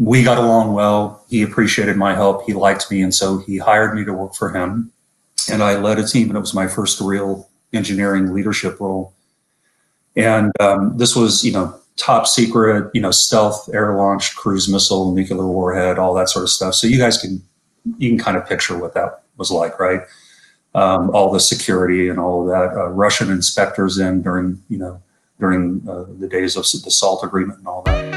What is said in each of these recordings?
we got along well. He appreciated my help. He liked me. And so he hired me to work for him. And I led a team, and it was my first real engineering leadership role. And um, this was, you know, top secret, you know, stealth air launched cruise missile, nuclear warhead, all that sort of stuff. So you guys can you can kind of picture what that was like, right? Um, all the security and all of that. Uh, Russian inspectors in during, you know, during uh, the days of the SALT agreement and all that.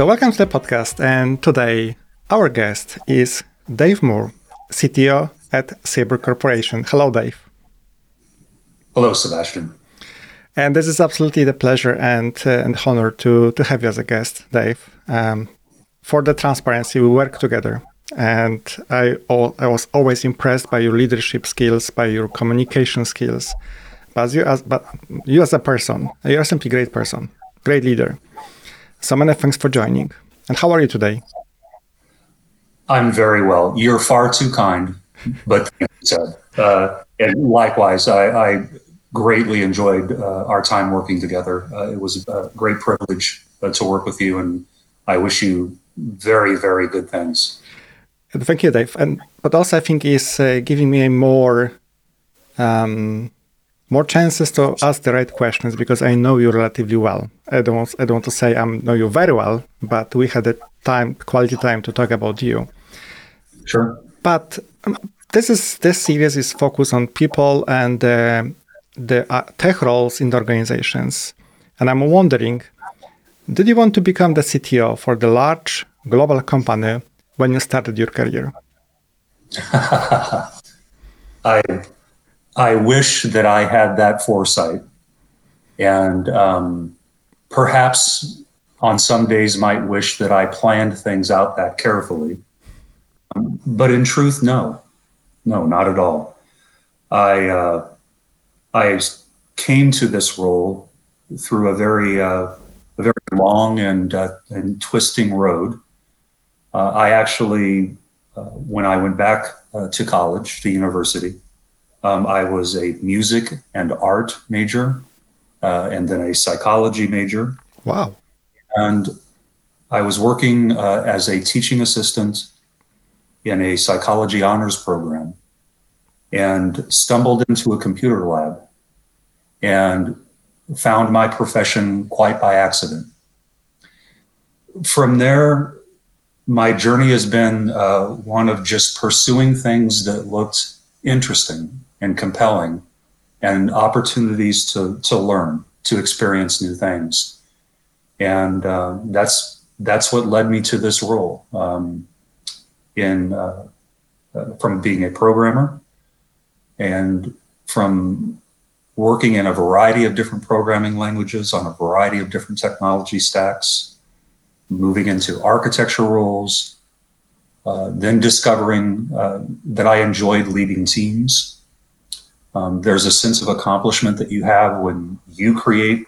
So, welcome to the podcast. And today, our guest is Dave Moore, CTO at Sabre Corporation. Hello, Dave. Hello, Sebastian. And this is absolutely the pleasure and uh, and honor to to have you as a guest, Dave. Um, for the transparency, we work together, and I all, I was always impressed by your leadership skills, by your communication skills, but you as but you as a person, you're simply a great person, great leader. So many thanks for joining. And how are you today? I'm very well. You're far too kind, but uh, and likewise, I, I greatly enjoyed uh, our time working together. Uh, it was a great privilege uh, to work with you, and I wish you very, very good things. Thank you, Dave. And but also, I think is uh, giving me a more um, more chances to ask the right questions because I know you relatively well. I don't want, I don't want to say I know you very well, but we had a time, quality time to talk about you. Sure. But um, this is this series is focused on people and uh, the uh, tech roles in the organizations. And I'm wondering, did you want to become the CTO for the large global company when you started your career? I I wish that I had that foresight, and um, perhaps on some days might wish that I planned things out that carefully. Um, but in truth, no, no, not at all. I uh, I came to this role through a very uh, a very long and uh, and twisting road. Uh, I actually, uh, when I went back uh, to college to university, um, I was a music and art major, uh, and then a psychology major. Wow! And I was working as a teaching assistant in a psychology honors program and stumbled into a computer lab and found my profession quite by accident. From there, my journey has been uh, one of just pursuing things that looked interesting and compelling and opportunities to, to learn, to experience new things. And uh, that's, that's what led me to this role um, in, uh, uh from being a programmer and from working in a variety of different programming languages on a variety of different technology stacks, moving into architecture roles, uh, then discovering uh, that I enjoyed leading teams. Um, there's a sense of accomplishment that you have when you create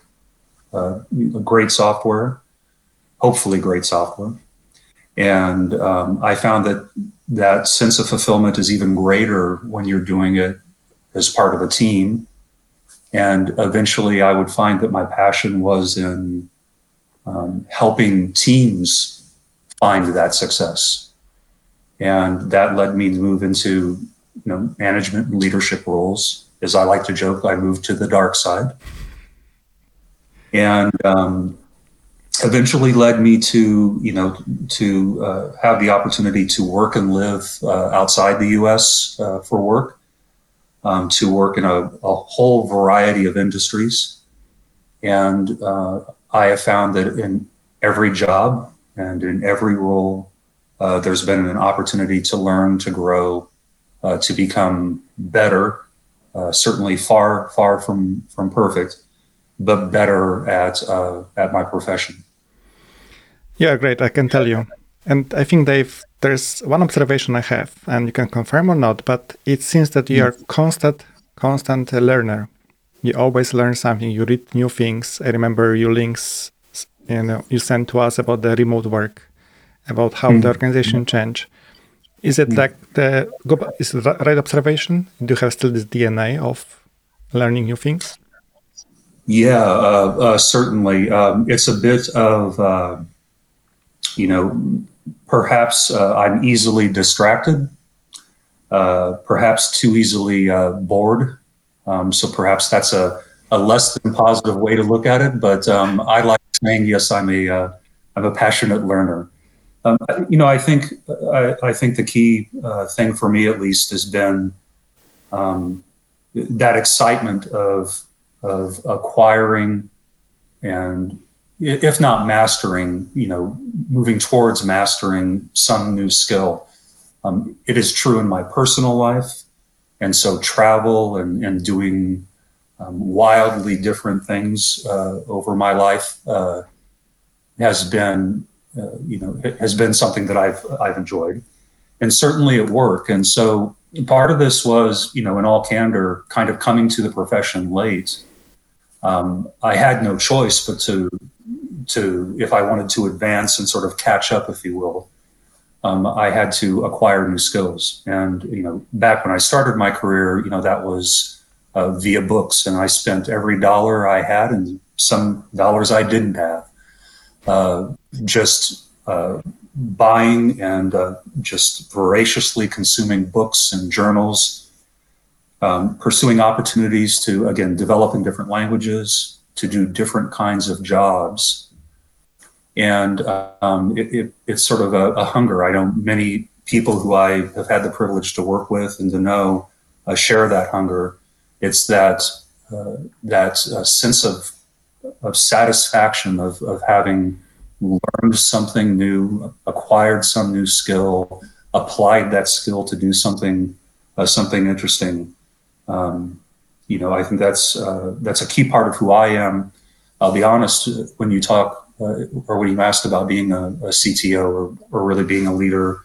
uh, great software, hopefully great software. And um, I found that that sense of fulfillment is even greater when you're doing it as part of a team. And eventually, I would find that my passion was in um, helping teams find that success. And that led me to move into you know, management and leadership roles. As I like to joke, I moved to the dark side. And um, eventually led me to you know to uh, have the opportunity to work and live uh, outside the U.S. Uh, for work, um, to work in a, a, whole variety of industries, and uh, I have found that in every job and in every role, uh, there's been an opportunity to learn, to grow, uh, to become better. certainly, far far from from perfect but better at uh, at my profession. Yeah, great. I can tell you, and I think Dave, there's one observation I have, and you can confirm or not, but it seems that you are constant, constant learner. You always learn something. You read new things. I remember your links, you know, you sent to us about the remote work, about how mm-hmm. the organization changed. Is it mm-hmm. like the is it right observation? Do you have still this DNA of learning new things? Yeah, uh, uh, certainly. Um, it's a bit of, uh, you know, perhaps uh, I'm easily distracted, uh, perhaps too easily uh, bored. Um, so perhaps that's a, a less than positive way to look at it. But um, I like saying, yes, I'm a, I'm a passionate learner. Um, you know, I think I, I think the key thing for me, at least, has been um, that excitement of of acquiring and if not mastering, you know, moving towards mastering some new skill. Um, it is true in my personal life. And so travel and, and doing um, wildly different things uh, over my life uh, has been, uh, you know, has been something that I've, I've enjoyed. And certainly at work. And so part of this was, you know, in all candor, kind of coming to the profession late um, I had no choice but to to if I wanted to advance and sort of catch up, if you will. Um, I had to acquire new skills, and you know, back when I started my career, you know, that was uh, via books, and I spent every dollar I had and some dollars I didn't have, just uh, buying and uh, just voraciously consuming books and journals um, pursuing opportunities to, again, develop in different languages, to do different kinds of jobs. And um, it, it, it's sort of a, a, hunger. I know many people who I have had the privilege to work with and to know uh, share that hunger. It's that uh, that uh, sense of of satisfaction of, of having learned something new, acquired some new skill, applied that skill to do something uh, something interesting. Um, you know, I think that's uh, that's a key part of who I am. I'll be honest. When you talk uh, or when you asked about being a, a CTO or, or really being a leader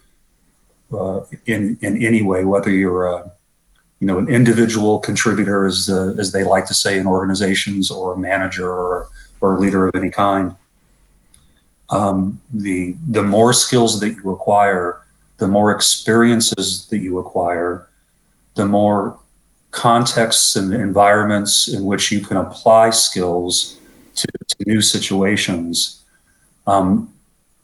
uh, in in any way, whether you're a you know an individual contributor, as uh, as they like to say in organizations, or a manager or or a leader of any kind, um, the the more skills that you acquire, the more experiences that you acquire, the more contexts and environments in which you can apply skills to, to new situations, um,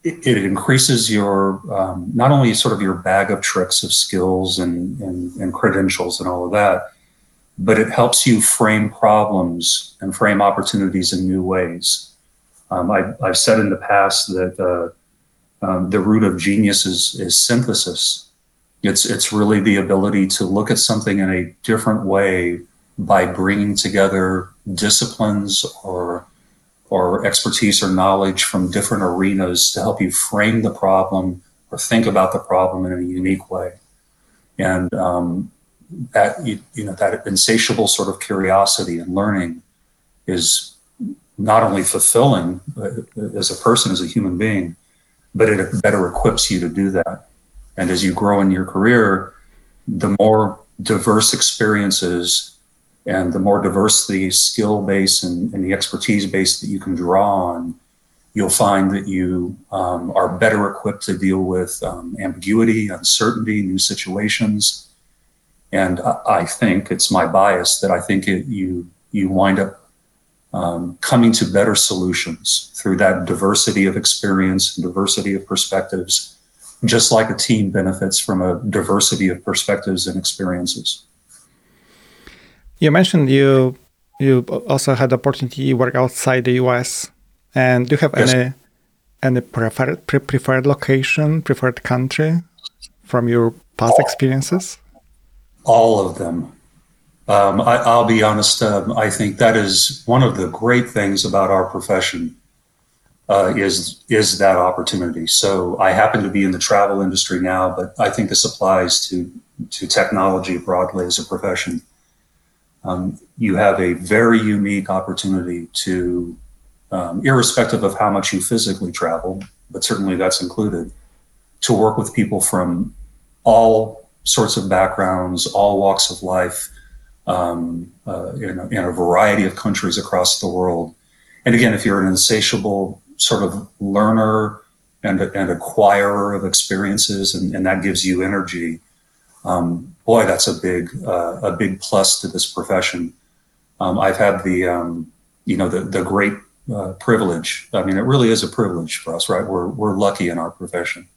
it, increases your um, not only sort of your bag of tricks of skills and, and, and credentials and all of that, but it helps you frame problems and frame opportunities in new ways. Um, I, have said in the past that uh, um, the root of genius is, is synthesis. It's it's really the ability to look at something in a different way by bringing together disciplines or or expertise or knowledge from different arenas to help you frame the problem or think about the problem in a unique way. And um, that you, you know that insatiable sort of curiosity and learning is not only fulfilling uh, as a person, as a human being, but it better equips you to do that. And as you grow in your career, the more diverse experiences and the more diverse the skill base and, and the expertise base that you can draw on, you'll find that you um, are better equipped to deal with um, ambiguity, uncertainty, new situations. And I, I, think it's my bias that I think it, you you wind up um, coming to better solutions through that diversity of experience and diversity of perspectives just like a team benefits from a diversity of perspectives and experiences. You mentioned you you also had the opportunity to work outside the US. And do you have yes. any any preferred pre- preferred location, preferred country from your past experiences? All of them. Um, I, will be honest. Um, I think that is one of the great things about our profession uh, is is that opportunity. So I happen to be in the travel industry now, but I think this applies to to technology broadly as a profession. Um, you have a very unique opportunity to, um, irrespective of how much you physically travel, but certainly that's included, to work with people from all sorts of backgrounds, all walks of life, um, uh, in, a, in a variety of countries across the world. And again, if you're an insatiable sort of learner and, and acquirer of experiences, and, and that gives you energy. Um, boy, that's a big uh, a big plus to this profession. Um, I've had the, um, you know, the, the great uh, privilege. I mean, it really is a privilege for us, right? We're, we're lucky in our profession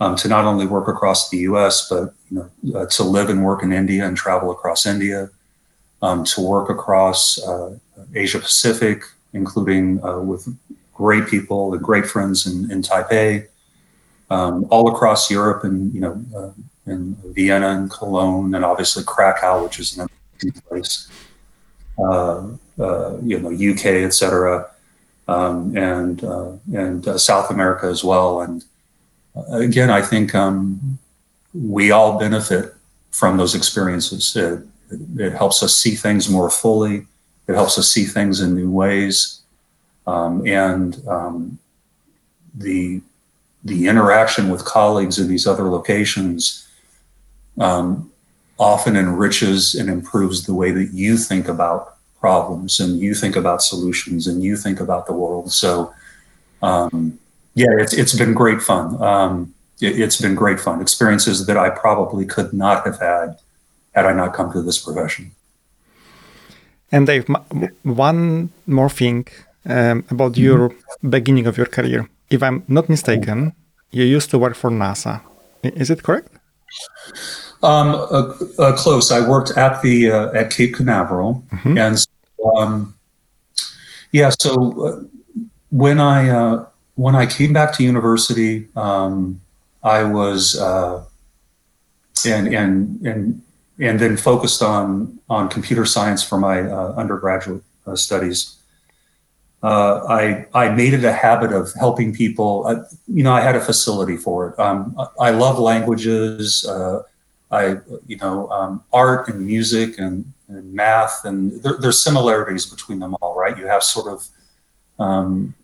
um, to not only work across the U.S., but you know, uh, to live and work in India and travel across India, um, to work across uh, Asia Pacific, including uh, with great people and great friends in, in Taipei, um, all across Europe, and you know, uh, in Vienna and Cologne, and obviously Krakow, which is an amazing place. Uh, uh, you know, UK, etc., um, and and South America as well, and again, I think um, we all benefit from those experiences. It, it, it, helps us see things more fully. It helps us see things in new ways, um, and um, the the interaction with colleagues in these other locations um, often enriches and improves the way that you think about problems and you think about solutions and you think about the world. So um, yeah, it's it's been great fun. Um, it, has been great fun. Experiences that I probably could not have had had I not come to this profession. And Dave, one more thing um, about mm-hmm. your beginning of your career. If I'm not mistaken, you used to work for NASA. Is it correct? Um, uh, uh, close. I worked at the uh, at Cape Canaveral, mm-hmm. and um, yeah. So uh, when I uh, when I came back to university, um, I was uh, and and and and then focused on on computer science for my uh, undergraduate uh, studies. Uh, I I made it a habit of helping people. Uh, you know, I had a facility for it. Um, I love languages. Uh, I you know um, art and music and, and math and there, there's similarities between them all, right? You have sort of um,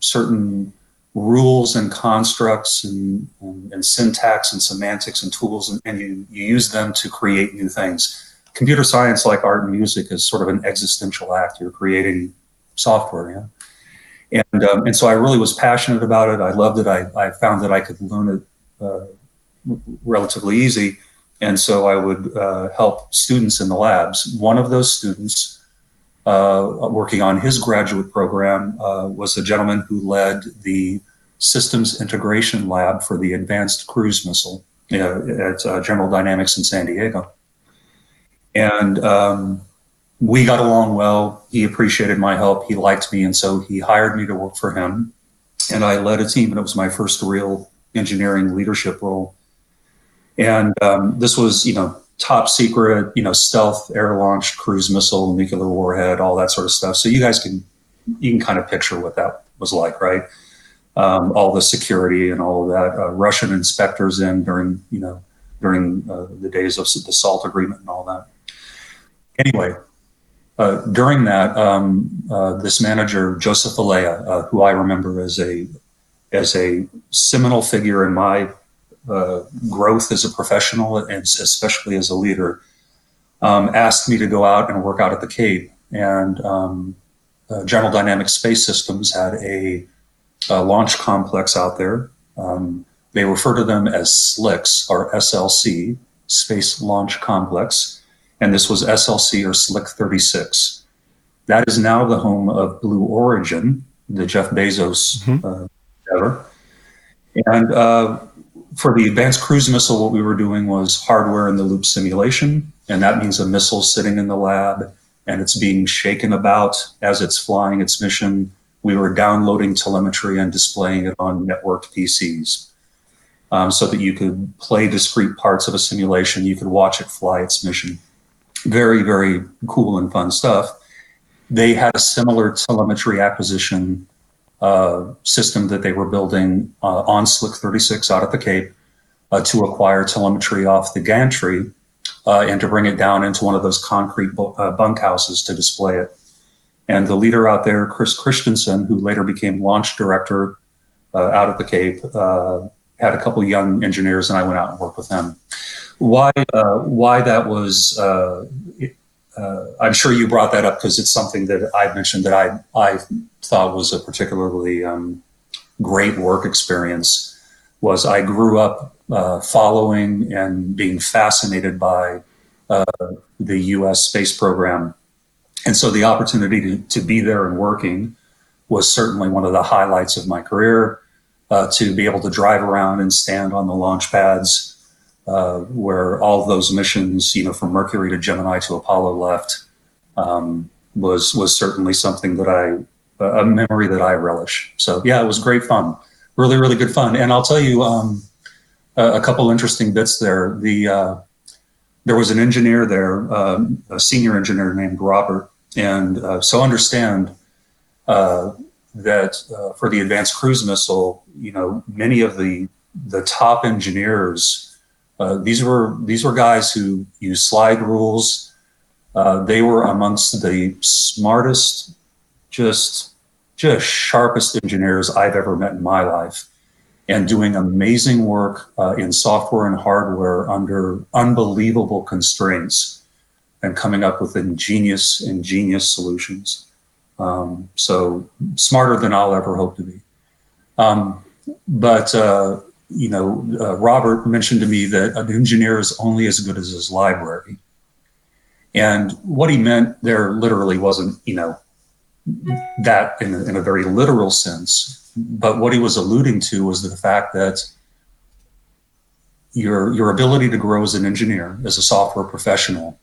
certain rules and constructs and, and, and, syntax and semantics and tools, and, and you, you use them to create new things. Computer science, like art and music, is sort of an existential act. You're creating software, yeah. And um, and so I really was passionate about it. I loved it. I, I found that I could learn it uh, relatively easy, and so I would uh, help students in the labs. One of those students uh, working on his graduate program uh, was a gentleman who led the systems integration lab for the advanced cruise missile at uh, General Dynamics in San Diego. And um, we got along well. He appreciated my help. He liked me. And so he hired me to work for him. And I led a team, and it was my first real engineering leadership role. And um, this was, you know, top secret, you know, stealth air launched cruise missile, nuclear warhead, all that sort of stuff. So you guys can you can kind of picture what that was like, right? Um, all the security and all of that. Uh, Russian inspectors in during you know during uh, the days of the SALT agreement and all that. Anyway, uh, during that, um, uh, this manager Joseph Alea, uh, who I remember as a as a seminal figure in my uh, growth as a professional and especially as a leader, um, asked me to go out and work out at the Cape. And um, uh, General Dynamics Space Systems had a, a launch complex out there. Um, they refer to them as SLICs or SLC, Space Launch Complex. And this was SLC or SLIC 36. That is now the home of Blue Origin, the Jeff Bezos mm-hmm. uh, ever. And uh, for the advanced cruise missile, what we were doing was hardware in the loop simulation. And that means a missile sitting in the lab and it's being shaken about as it's flying its mission. We were downloading telemetry and displaying it on networked PCs um, so that you could play discrete parts of a simulation. You could watch it fly its mission. Very, very cool and fun stuff. They had a similar telemetry acquisition uh, system that they were building uh, on SLIC 36 out at the Cape uh, to acquire telemetry off the gantry uh, and to bring it down into one of those concrete bu- bunkhouses to display it. And the leader out there, Chris Christensen, who later became launch director out at the Cape, had a couple young engineers, and I went out and worked with them. Why? why that was? Uh, I'm sure you brought that up because it's something that I've mentioned that I I thought was a particularly um, great work experience. Was I grew up uh, following and being fascinated by uh, the U.S. space program, and so the opportunity to, to be there and working was certainly one of the highlights of my career. Uh, to be able to drive around and stand on the launch pads uh, where all those missions, you know, from Mercury to Gemini to Apollo left, um, was was certainly something that I a memory that I relish. So yeah, it was great fun, really really good fun. And I'll tell you um, a, a, couple interesting bits there. The uh, there was an engineer there, um, a senior engineer named Robert, and uh, so understand uh, that uh, for the advanced cruise missile, you know, many of the the top engineers, uh, these were these were guys who used slide rules. Uh, they were amongst the smartest, just just sharpest engineers I've ever met in my life, and doing amazing work uh, in software and hardware under unbelievable constraints, and coming up with ingenious ingenious solutions. Um, so smarter than I'll ever hope to be. Um, but uh, you know, uh, Robert mentioned to me that an engineer is only as good as his library, and what he meant there literally wasn't you know that in a, in a very literal sense, but what he was alluding to was the fact that your your ability to grow as an engineer, as a software professional,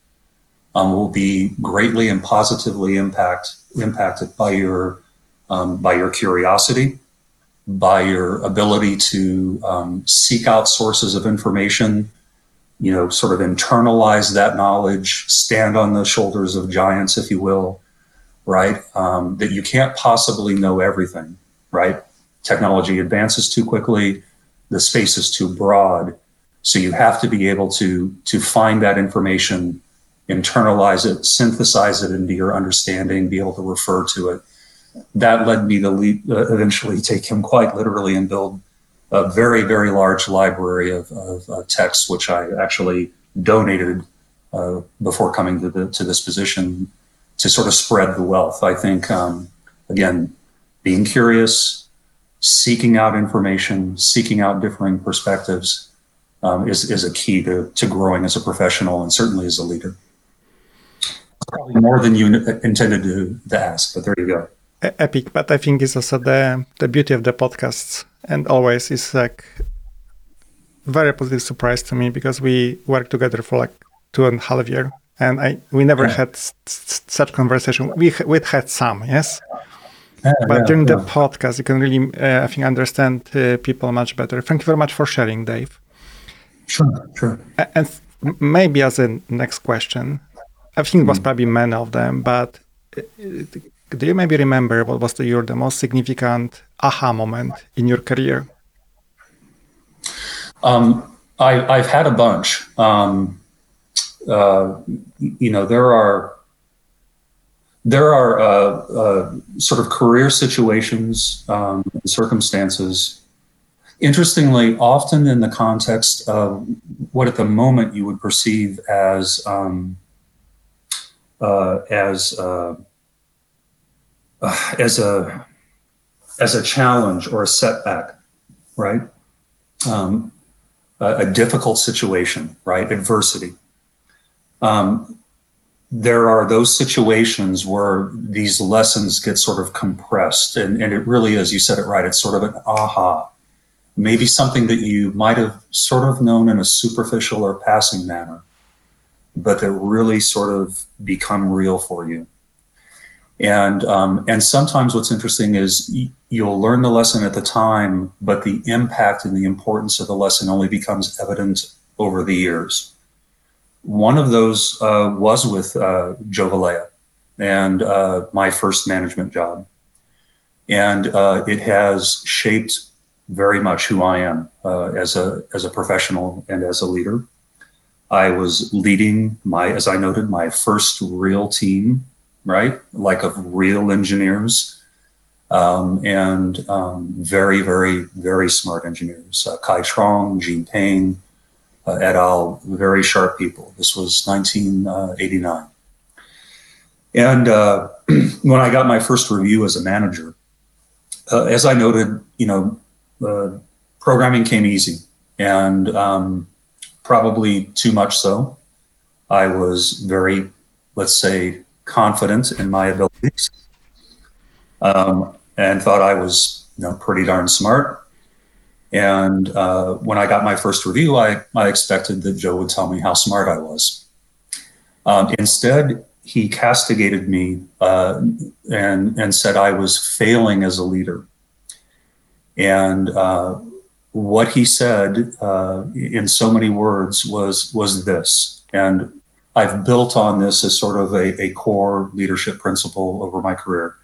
um, will be greatly and positively impact impacted by your um, by your curiosity, by your ability to um, seek out sources of information, you know, sort of internalize that knowledge, stand on the shoulders of giants, if you will, right? Um, that you can't possibly know everything, right? Technology advances too quickly, the space is too broad, so you have to be able to to find that information internalize it, synthesize it into your understanding, be able to refer to it. That led me to lead, uh, eventually take him quite literally and build a very, very large library of, of uh, texts, which I actually donated uh, before coming to, the, to this position to sort of spread the wealth. I think, um, again, being curious, seeking out information, seeking out differing perspectives um, is, is a key to, to growing as a professional and certainly as a leader probably more than you intended to, to ask, but there you go. Epic, but I think it's also the the beauty of the podcasts, and always is like very positive surprise to me because we worked together for like two and a half year, and I we never yeah. had such conversation. We we had some, yes. Yeah, but yeah, during the podcast, you can really, uh, I think, understand uh, people much better. Thank you very much for sharing, Dave. Sure, sure. And maybe as a next question, I think it was hmm. probably many of them, but uh, do you maybe remember what was the, your the most significant aha moment in your career? Um, I, have had a bunch. Um, uh, you know, there are there are uh, uh, sort of career situations, um, circumstances. Interestingly, often in the context of what at the moment you would perceive as um, uh, as uh, as a as a challenge or a setback, right? Um, a, a, difficult situation, right? Adversity. Um, there are those situations where these lessons get sort of compressed, and, and it really is. You said it right. It's sort of an aha. Maybe something that you might have sort of known in a superficial or passing manner but that really sort of become real for you. And um, and sometimes what's interesting is you'll learn the lesson at the time, but the impact and the importance of the lesson only becomes evident over the years. One of those uh, was with uh, Joe Valea and uh, my first management job, and uh, it has shaped very much who I am uh, as a as a professional and as a leader. I was leading my, as I noted, my first real team, right? Like of real engineers um, and um, very, very, very smart engineers. Uh, Kai Trong, Gene Payne, uh, et al., very sharp people. This was 1989. And uh, when I got my first review as a manager, uh, as I noted, you know, uh, programming came easy. And um, probably too much so. I was very, let's say, confident in my abilities, um, and thought I was, you know, pretty darn smart. And uh, when I got my first review, I, I expected that Joe would tell me how smart I was. Um, instead, he castigated me uh, and and said I was failing as a leader. And uh, what he said uh, in so many words was was this, and I've built on this as sort of a, a core leadership principle over my career.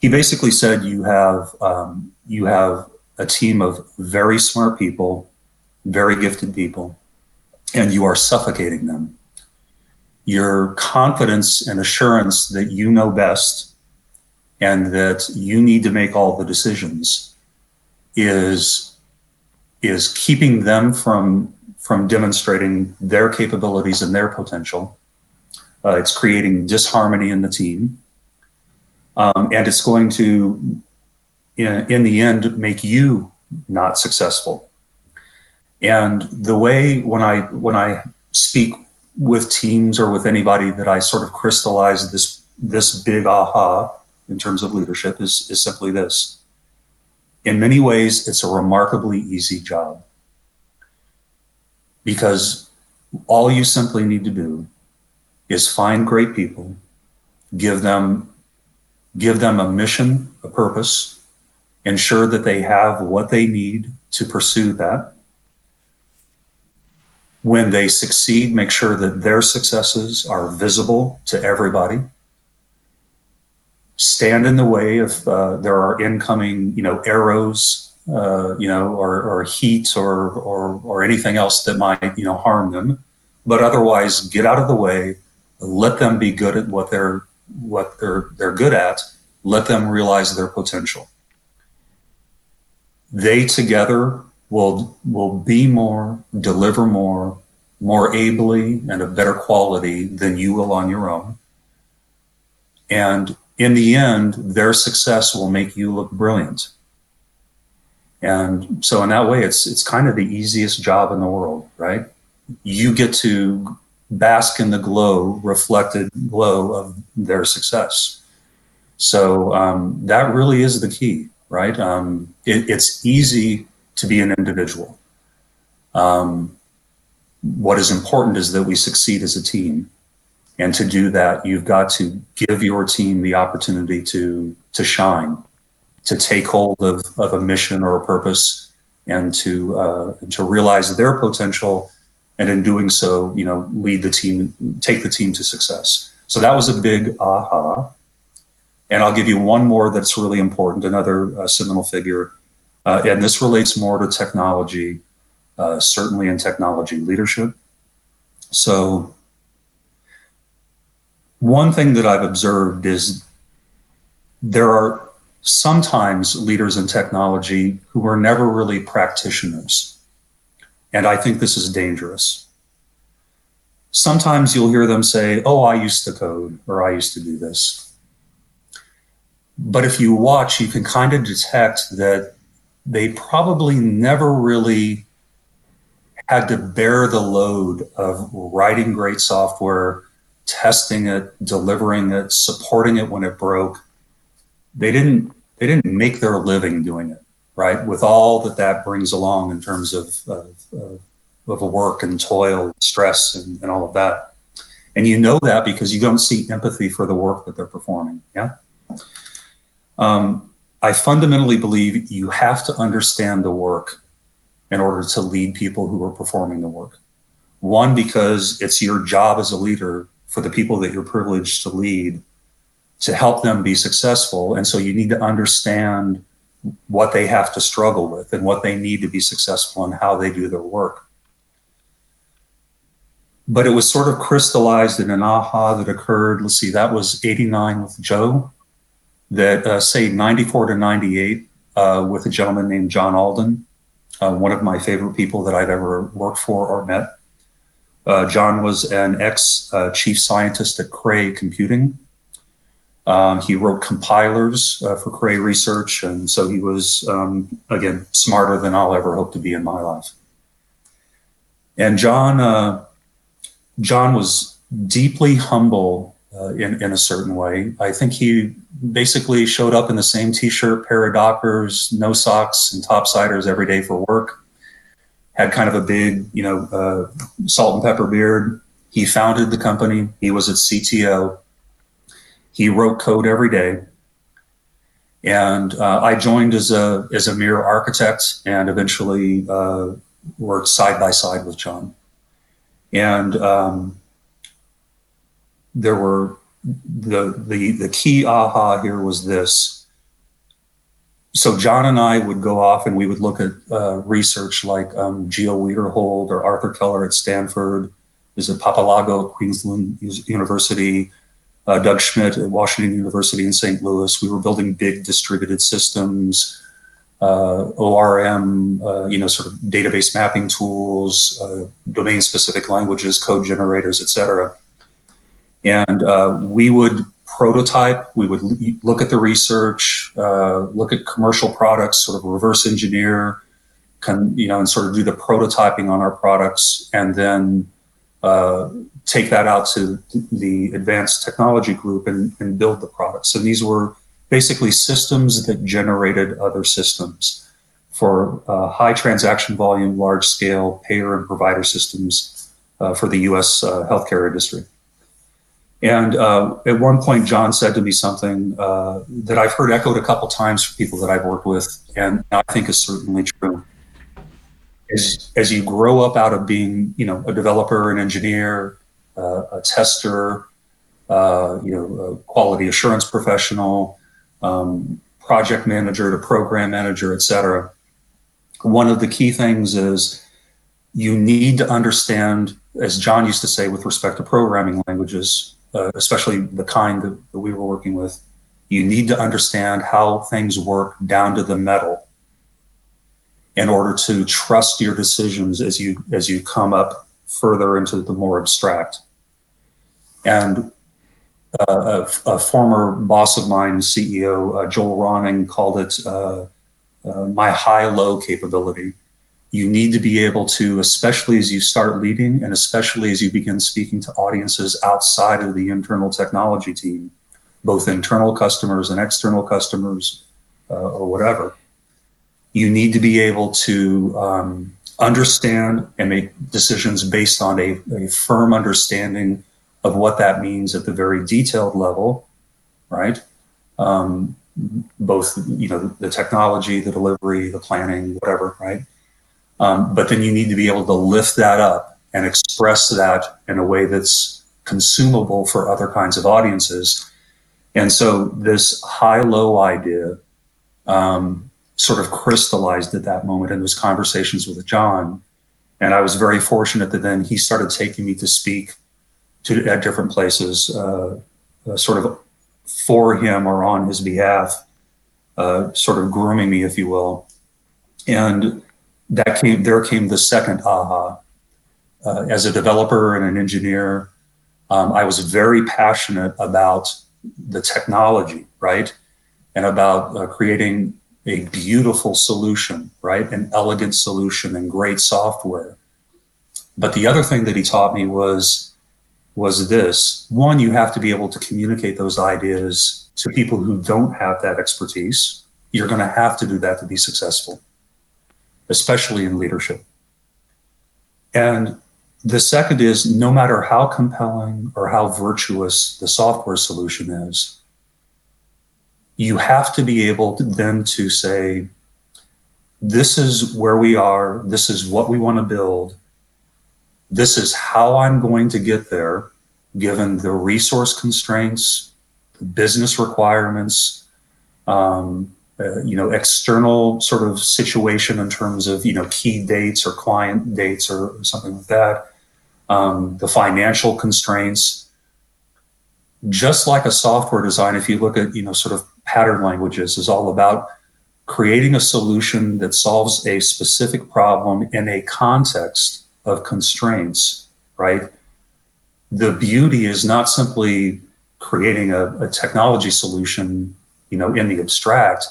He basically said you have um, you have a team of very smart people, very gifted people, and you are suffocating them your confidence and assurance that you know best and that you need to make all the decisions is is keeping them from from demonstrating their capabilities and their potential. Uh, it's creating disharmony in the team. Um, and it's going to in, in the end make you not successful. And the way when i when i speak with teams or with anybody that I sort of crystallize this this big aha in terms of leadership is is simply this. In many ways, it's a remarkably easy job because all you simply need to do is find great people, give them give them a mission, a purpose, ensure that they have what they need to pursue that when they succeed, make sure that their successes are visible to everybody. Stand in the way if uh, there are incoming, you know, arrows, uh, you know, or, or heat or, or or anything else that might, you know, harm them. But otherwise, get out of the way. Let them be good at what they're what they're they're good at. Let them realize their potential. They together will will be more, deliver more, more ably and of better quality than you will on your own. And in the end, their success will make you look brilliant. And so in that way, it's it's kind of the easiest job in the world, right? You get to bask in the glow, reflected glow of their success. So um, that really is the key, right? Um, it, it's easy to be an individual. Um, what is important is that we succeed as a team. And to do that, you've got to give your team the opportunity to to shine, to take hold of, of a mission or a purpose, and to uh, to realize their potential, and in doing so, you know, lead the team, take the team to success. So that was a big aha. And I'll give you one more that's really important, another uh, seminal figure, uh, and this relates more to technology uh, certainly in technology leadership. So, one thing that I've observed is there are sometimes leaders in technology who are never really practitioners. And I think this is dangerous. Sometimes you'll hear them say, Oh, I used to code, or I used to do this. But if you watch, you can kind of detect that they probably never really had to bear the load of writing great software, testing it, delivering it, supporting it when it broke. They didn't they didn't make their living doing it, right? With all that that brings along in terms of of, of, of work and toil, and stress, and, and all of that. And you know that because you don't see empathy for the work that they're performing. Yeah. Um, I fundamentally believe you have to understand the work in order to lead people who are performing the work. One, because it's your job as a leader for the people that you're privileged to lead to help them be successful. And so you need to understand what they have to struggle with and what they need to be successful and how they do their work. But it was sort of crystallized in an aha that occurred. Let's see, that was 89 with Joe, that uh, say 94 to 98 uh, with a gentleman named John Alden uh, one of my favorite people that I've ever worked for or met. Uh, John was an ex uh, chief scientist at Cray Computing. Um, he wrote compilers uh, for Cray Research, and so he was, um, again, smarter than I'll ever hope to be in my life. And John, uh, John was deeply humble uh, in in a certain way. I think he basically showed up in the same T-shirt, pair of Dockers, no socks, and topsiders every day for work. Had kind of a big, you know, uh, salt and pepper beard. He founded the company. He was its CTO. He wrote code every day, and uh, I joined as a as a mere architect, and eventually uh, worked side by side with John. And um, there were the the the key aha here was this. So John and I would go off and we would look at uh, research like um, Gio Wiederhold or Arthur Keller at Stanford, is it Papazoglou at Queensland University, Doug Schmidt at Washington University in St. Louis. We were building big distributed systems, uh, ORM, uh, you know, sort of database mapping tools, uh, domain-specific languages, code generators, et cetera. And uh, we would prototype, we would look at the research, uh, look at commercial products, sort of reverse engineer, can, you know, and sort of do the prototyping on our products, and then uh, take that out to the advanced technology group and, and build the products. And these were basically systems that generated other systems for uh, high transaction volume, large scale payer and provider systems uh, for the US uh, healthcare industry. And uh, at one point, John said to me something uh, that I've heard echoed a couple times from people that I've worked with, and I think is certainly true. As, as you grow up out of being, you know, a developer, an engineer, a tester, uh, you know, a quality assurance professional, um, project manager to program manager, et cetera. One of the key things is you need to understand, as John used to say with respect to programming languages, uh, especially the kind that, that we were working with, you need to understand how things work down to the metal in order to trust your decisions as you as you come up further into the more abstract. And uh, a, a, former boss of mine, CEO uh, Joel Ronning, called it uh, uh, my high-low capability you need to be able to, especially as you start leading and especially as you begin speaking to audiences outside of the internal technology team, both internal customers and external customers uh, or whatever, you need to be able to um, understand and make decisions based on a, a firm understanding of what that means at the very detailed level, right? Um, both, you know, the technology, the delivery, the planning, whatever, right? Um, but then you need to be able to lift that up and express that in a way that's consumable for other kinds of audiences. And so this high low idea um, sort of crystallized at that moment in those conversations with John. And I was very fortunate that then he started taking me to speak to at different places, uh, uh, sort of for him or on his behalf, uh, sort of grooming me, if you will. And that came there came the second aha. Uh, as a developer and an engineer, um, I was very passionate about the technology, right, and about uh, creating a beautiful solution, right, an elegant solution and great software. But the other thing that he taught me was was this: one, you have to be able to communicate those ideas to people who don't have that expertise. You're going to have to do that to be successful especially in leadership. And the second is no matter how compelling or how virtuous the software solution is, you have to be able to then to say, this is where we are, this is what we want to build, this is how I'm going to get there, given the resource constraints, the business requirements, um, uh, you know external sort of situation in terms of you know key dates or client dates or something like that um, the financial constraints. Just like a software design if you look at you know sort of pattern languages is all about creating a solution that solves a specific problem in a context of constraints right the beauty is not simply creating a, a technology solution you know in the abstract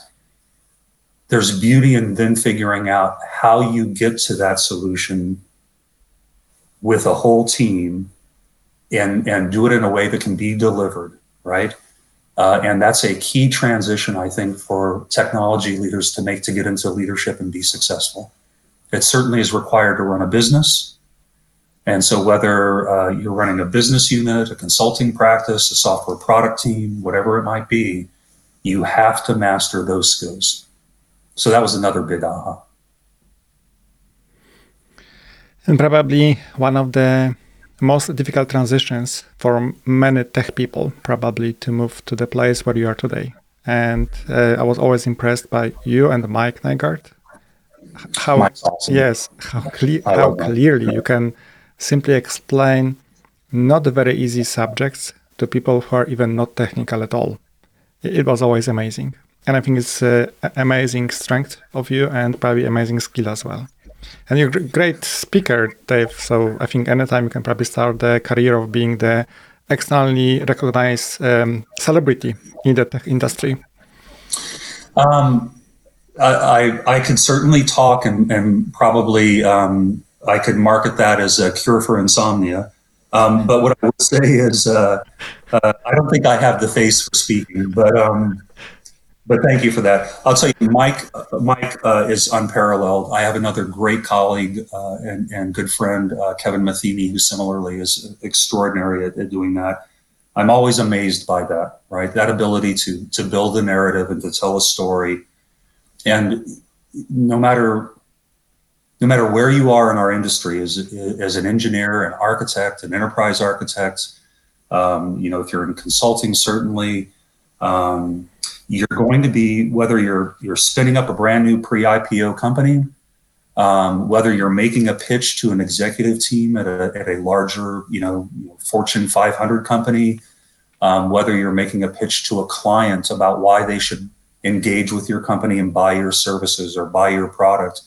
there's beauty in then figuring out how you get to that solution with a whole team and and do it in a way that can be delivered, right? Uh, and that's a key transition, I think, for technology leaders to make to get into leadership and be successful. It certainly is required to run a business. And so, whether uh, you're running a business unit, a consulting practice, a software product team, whatever it might be, you have to master those skills. So, that was another big aha. And probably one of the most difficult transitions for many tech people, probably to move to the place where you are today. And uh, I was always impressed by you and Mike Nygard. How awesome. yes, how, cle- how clearly you can simply explain not very easy subjects to people who are even not technical at all. It was always amazing. And I think it's uh, amazing strength of you and probably amazing skill as well. And you're a great speaker, Dave. So I think anytime you can probably start the career of being the externally recognized um, celebrity in the tech industry. Um, I, I, I could certainly talk and, and probably um, I could market that as a cure for insomnia. Um, but what I would say is, uh, uh, I don't think I have the face for speaking, but um, but thank you for that. I'll tell you, Mike. Mike uh, is unparalleled. I have another great colleague uh, and, and good friend, uh, Kevin Matheny, who similarly is extraordinary at, at, doing that. I'm always amazed by that. Right, that ability to to build a narrative and to tell a story, and no matter no matter where you are in our industry, as, as an engineer, an architect, an enterprise architect, um, you know, if you're in consulting, certainly, um, you're going to be whether you're you're spinning up a brand new pre-IPO company, um, whether you're making a pitch to an executive team at a, at a larger, you know, Fortune 500 company, um, whether you're making a pitch to a client about why they should engage with your company and buy your services or buy your product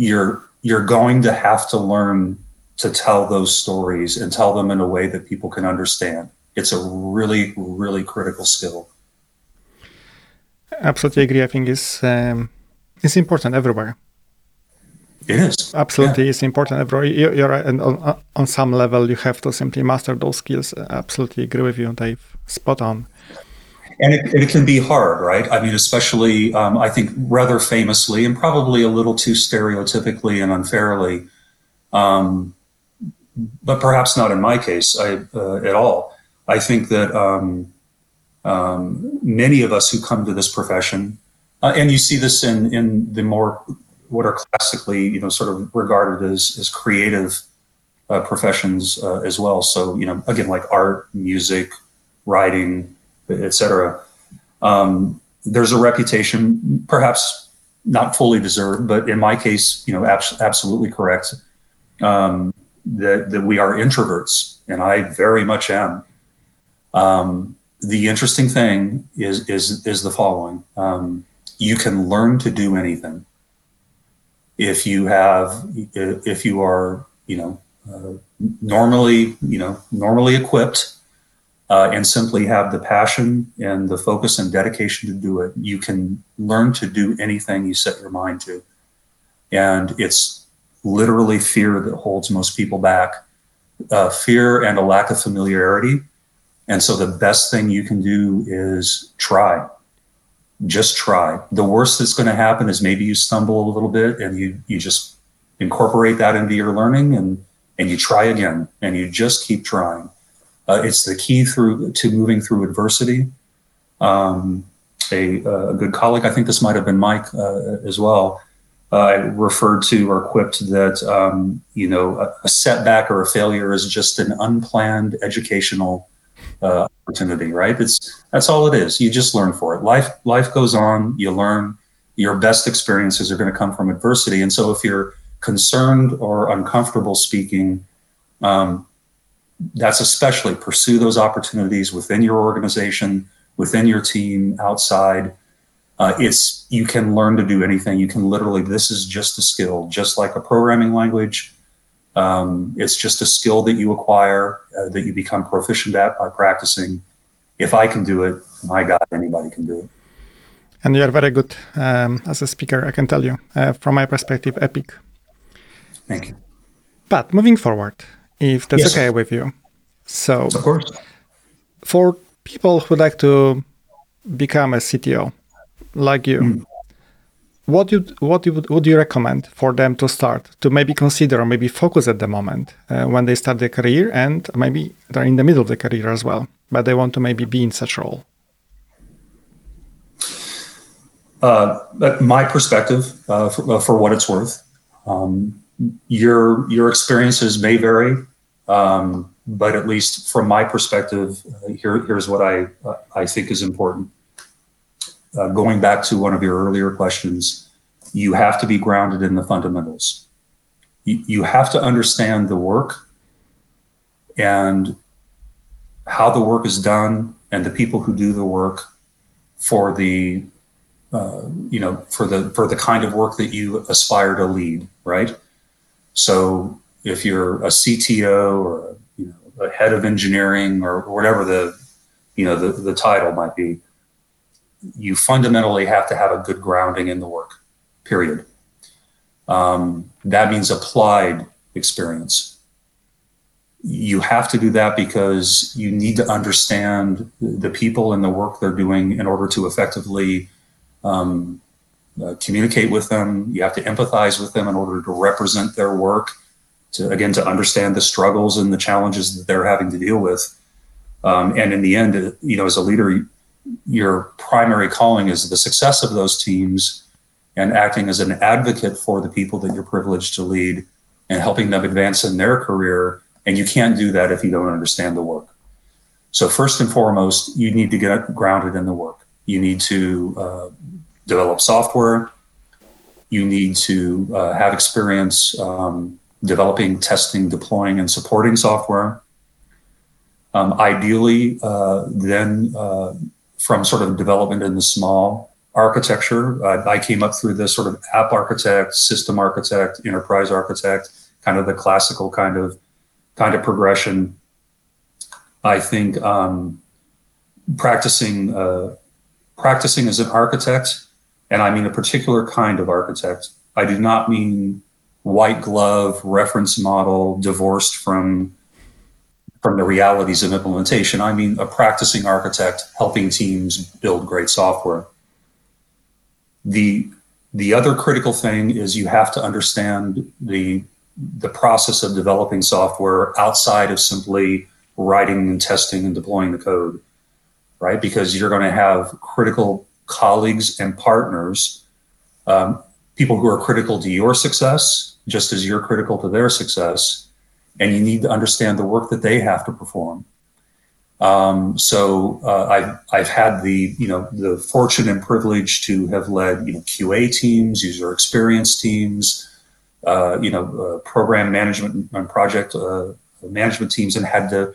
you're you're going to have to learn to tell those stories and tell them in a way that people can understand. It's a really, really critical skill. Absolutely agree. I think it's um, it's important everywhere. It is absolutely. Yeah. It's important everywhere. You're right, and on, on some level, you have to simply master those skills. I Absolutely agree with you, Dave. Spot on and it, it, can be hard, right? I mean, especially um, I think rather famously and probably a little too stereotypically and unfairly, um, but perhaps not in my case I, uh, at all. I think that um, um many of us who come to this profession, uh, and you see this in in the more what are classically you know sort of regarded as as creative uh, professions uh, as well. So you know again like art, music, writing etc. Um, there's a reputation, perhaps not fully deserved, but in my case, you know, abs- absolutely correct, um, that, that we are introverts, and I very much am. Um, the interesting thing is is is the following: um, you can learn to do anything if you have if you are you know uh, normally you know normally equipped uh, and simply have the passion and the focus and dedication to do it, you can learn to do anything you set your mind to. And it's literally fear that holds most people back uh, fear and a lack of familiarity. And so the best thing you can do is try. Just try. The worst that's going to happen is maybe you stumble a little bit and you, you just incorporate that into your learning and, and you try again and you just keep trying uh, it's the key through to moving through adversity. Um, a, a, good colleague, I think this might have been Mike uh, as well, uh, referred to or quipped that um, you know a, a, setback or a failure is just an unplanned educational uh, opportunity, right? It's that's all it is. You just learn for it. Life life goes on. You learn. Your best experiences are going to come from adversity, and so if you're concerned or uncomfortable speaking, um, that's especially pursue those opportunities within your organization, within your team, outside. Uh, it's you can learn to do anything. You can literally. This is just a skill, just like a programming language. Um, it's just a skill that you acquire uh, that you become proficient at by practicing. If I can do it, my God, anybody can do it. And you are very good um, as a speaker. I can tell you, uh, from my perspective, epic. Thank you. But moving forward, if that's Yes. okay with you. So, Of course. for people who like to become a CTO, like you, Mm. What you what you would, would you recommend for them to start to maybe consider or maybe focus at the moment uh, when they start their career and maybe they're in the middle of the career as well, but they want to maybe be in such role. Uh, my perspective, uh, for, uh, for what it's worth, um, your your experiences may vary, um, but at least from my perspective, uh, here here's what I uh, I think is important. Uh, going back to one of your earlier questions, you have to be grounded in the fundamentals. You, you have to understand the work and how the work is done and the people who do the work for the uh, you know for the for the kind of work that you aspire to lead right so if you're a cto or you know a head of engineering or whatever the you know the, the title might be you fundamentally have to have a good grounding in the work period um, that means applied experience you have to do that because you need to understand the people and the work they're doing in order to effectively um, uh, communicate with them. You have to empathize with them in order to represent their work. To again, to understand the struggles and the challenges that they're having to deal with. Um, and in the end, you know, as a leader, your primary calling is the success of those teams and acting as an advocate for the people that you're privileged to lead and helping them advance in their career. And you can't do that if you don't understand the work. So first and foremost, you need to get grounded in the work. You need to uh, develop software. You need to uh, have experience um, developing, testing, deploying, and supporting software. Um, ideally, uh, then uh, from sort of development in the small architecture, uh, I came up through this sort of app architect, system architect, enterprise architect, kind of the classical kind of kind of progression. I think um, practicing uh, practicing as an architect, and I mean a particular kind of architect. I do not mean white glove reference model divorced from from the realities of implementation. I mean a practicing architect helping teams build great software. The the other critical thing is you have to understand the the process of developing software outside of simply writing and testing and deploying the code, right? Because you're going to have critical colleagues and partners, um, people who are critical to your success, just as you're critical to their success, and you need to understand the work that they have to perform. Um, so uh, I've I've had the you know the fortune and privilege to have led you know QA teams, user experience teams, uh, you know uh, program management and project uh, management teams, and had to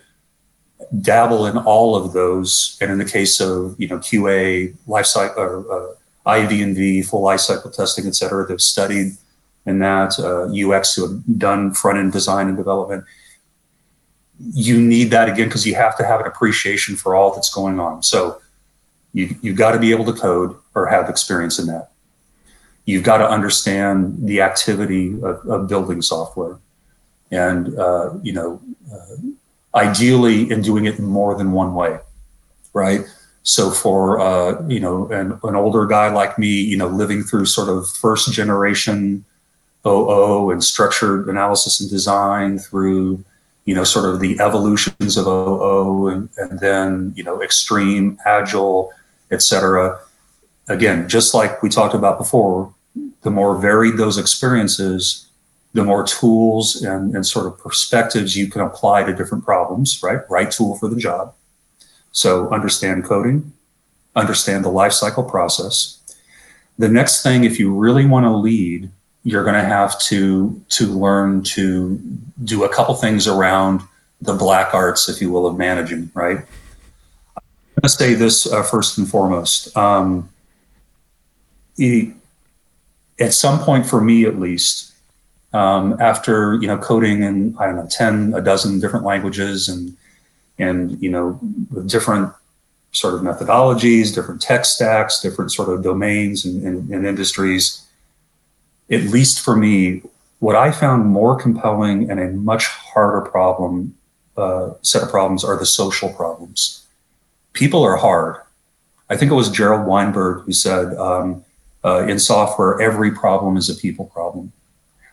dabble in all of those. And in the case of you know QA, lifecycle, or uh, IDV, full lifecycle testing, et cetera, they've studied in that uh, UX who have done front end design and development. You need that again because you have to have an appreciation for all that's going on. So you you've got to be able to code or have experience in that. You've got to understand the activity of, of building software, and uh, you know. Uh, ideally in doing it more than one way, right? So for uh, you know an, an older guy like me, you know, living through sort of first generation OO and structured analysis and design through you know sort of the evolutions of OO and, and then you know extreme agile, et cetera. Again, just like we talked about before, the more varied those experiences, the more tools and, and sort of perspectives you can apply to different problems, right? Right tool for the job. So understand coding, understand the lifecycle process. The next thing, if you really want to lead, you're going to have to to learn to do a couple things around the black arts, if you will, of managing. Right. I'm going to say this uh, first and foremost. Um, at some point, for me at least, um, after you know coding in I don't know ten a dozen different languages and and you know different sort of methodologies, different tech stacks, different sort of domains and, and, and industries. At least for me, what I found more compelling and a much harder problem, uh, set of problems are the social problems. People are hard. I think it was Gerald Weinberg who said, um, uh, in software, every problem is a people problem.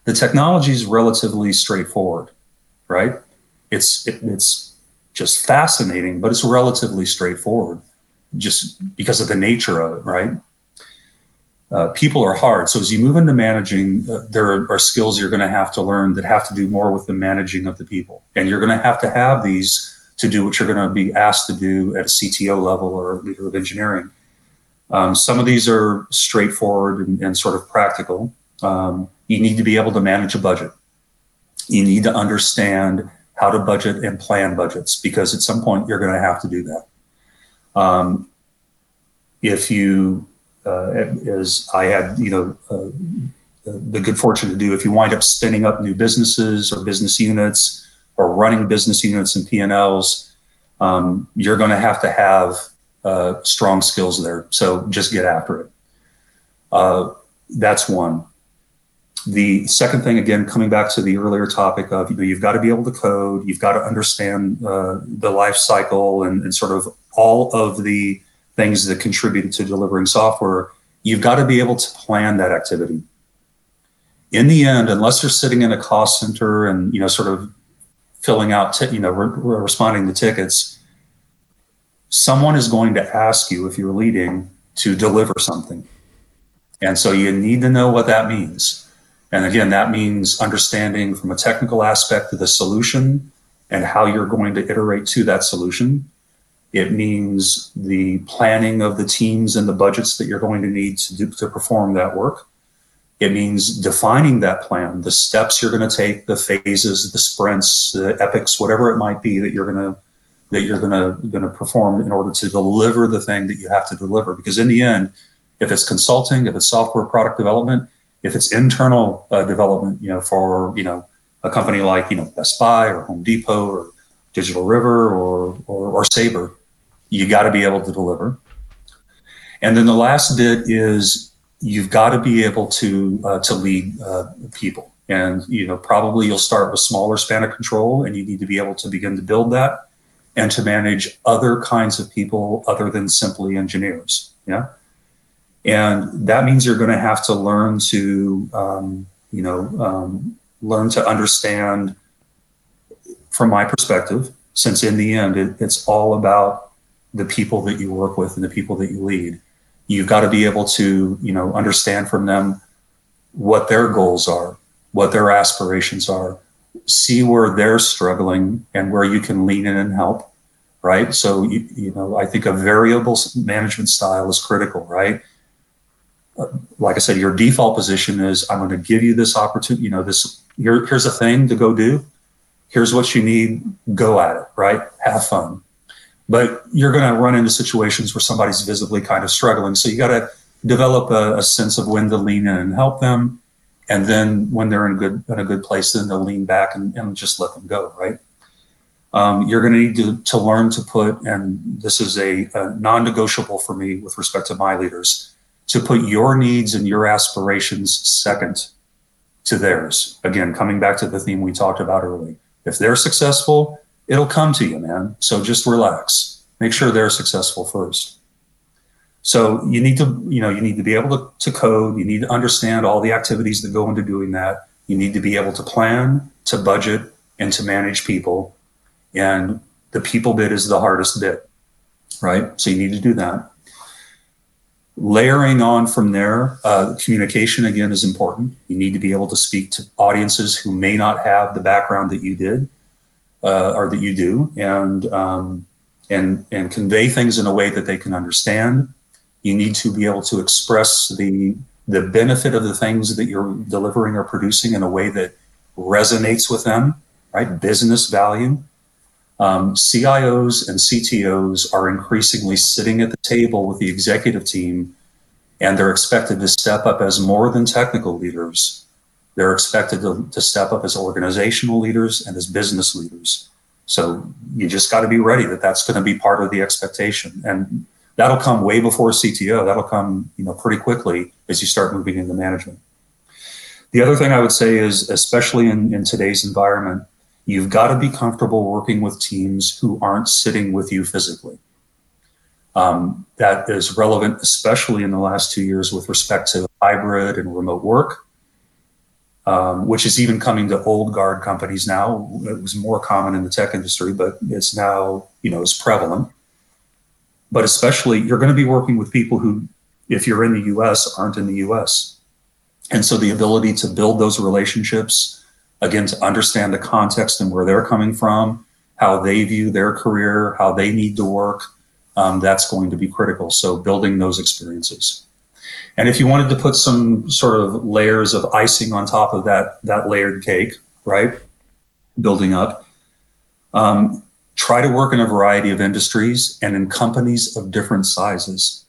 The technology is relatively straightforward, right? It's it, it's just fascinating, but it's relatively straightforward, just because of the nature of it, right? Uh, people are hard. So as you move into managing, uh, there are, are, skills you're going to have to learn that have to do more with the managing of the people, and you're going to have to have these to do what you're going to be asked to do at a CTO level or a leader of engineering. Um, some of these are straightforward and, and sort of practical. Um, you need to be able to manage a budget. You need to understand how to budget and plan budgets because at some point you're going to have to do that. Um, if you, as I had, you know, uh, the good fortune to do, if you wind up spinning up new businesses or business units or running business units and P&Ls, um, you're going to have to have uh, strong skills there. So just get after it. Uh, that's one. The second thing, again, coming back to the earlier topic of you know you've got to be able to code, you've got to understand uh, the life cycle and, and sort of all of the things that contribute to delivering software. You've got to be able to plan that activity. In the end, unless you're sitting in a cost center and you know sort of filling out, t- you know, re- responding to tickets, someone is going to ask you if you're leading to deliver something. And so you need to know what that means. And again, that means understanding from a technical aspect of the solution and how you're going to iterate to that solution. It means the planning of the teams and the budgets that you're going to need to do, to perform that work. It means defining that plan, the steps you're going to take, the phases, the sprints, the epics, whatever it might be that you're going to that you're going to going to perform in order to deliver the thing that you have to deliver. Because in the end, if it's consulting, if it's software product development, if it's internal uh, development, you know, for you know a company like you know Best Buy or Home Depot or Digital River or or, or Sabre, you got to be able to deliver. And then the last bit is you've got to be able to uh, to lead uh, people. And you know, probably you'll start with smaller span of control, and you need to be able to begin to build that and to manage other kinds of people other than simply engineers. Yeah. And that means you're going to have to learn to, um, you know, um, learn to understand from my perspective, since in the end, it, it's all about the people that you work with and the people that you lead. You've got to be able to, you know, understand from them what their goals are, what their aspirations are, see where they're struggling and where you can lean in and help right? So you, you know i think a variable management style is critical right? Uh, like i said your default position is i'm going to give you this opportunity you know this here, here's a thing to go do. Here's what you need. Go at it right? Have fun but you're going to run into situations where somebody's visibly kind of struggling so you got to develop a, a sense of when to lean in and help them and then when they're in good in a good place, then they'll lean back and, and just let them go, right? Um, you're going to need to, to learn to put, and this is a, a non-negotiable for me with respect to my leaders, to put your needs and your aspirations second to theirs. Again, coming back to the theme we talked about early. If they're successful, it'll come to you, man. So just relax. Make sure they're successful first. So you need to, you know, you need to be able to, to code. You need to understand all the activities that go into doing that. You need to be able to plan, to budget, and to manage people. And the people bit is the hardest bit, right? So you need to do that. Layering on from there, uh, communication again is important. You need to be able to speak to audiences who may not have the background that you did uh, or that you do, and um, and and convey things in a way that they can understand you need to be able to express the the benefit of the things that you're delivering or producing in a way that resonates with them, right? Business value. Um, CIOs and CTOs are increasingly sitting at the table with the executive team, and they're expected to step up as more than technical leaders. They're expected to, to step up as organizational leaders and as business leaders. So you just got to be ready that that's going to be part of the expectation. And that'll come way before CTO. That'll come, you know, pretty quickly as you start moving into management. The other thing I would say is, especially in, in today's environment, you've got to be comfortable working with teams who aren't sitting with you physically. Um, that is relevant, especially in the last two years with respect to hybrid and remote work, um, which is even coming to old guard companies now. It was more common in the tech industry, but it's now, you know, is prevalent. But especially, you're going to be working with people who, if you're in the US, aren't in the US. And so the ability to build those relationships, again, to understand the context and where they're coming from, how they view their career, how they need to work, um, that's going to be critical. So building those experiences. And if you wanted to put some sort of layers of icing on top of that that layered cake, right, building up, um, try to work in a variety of industries and in companies of different sizes.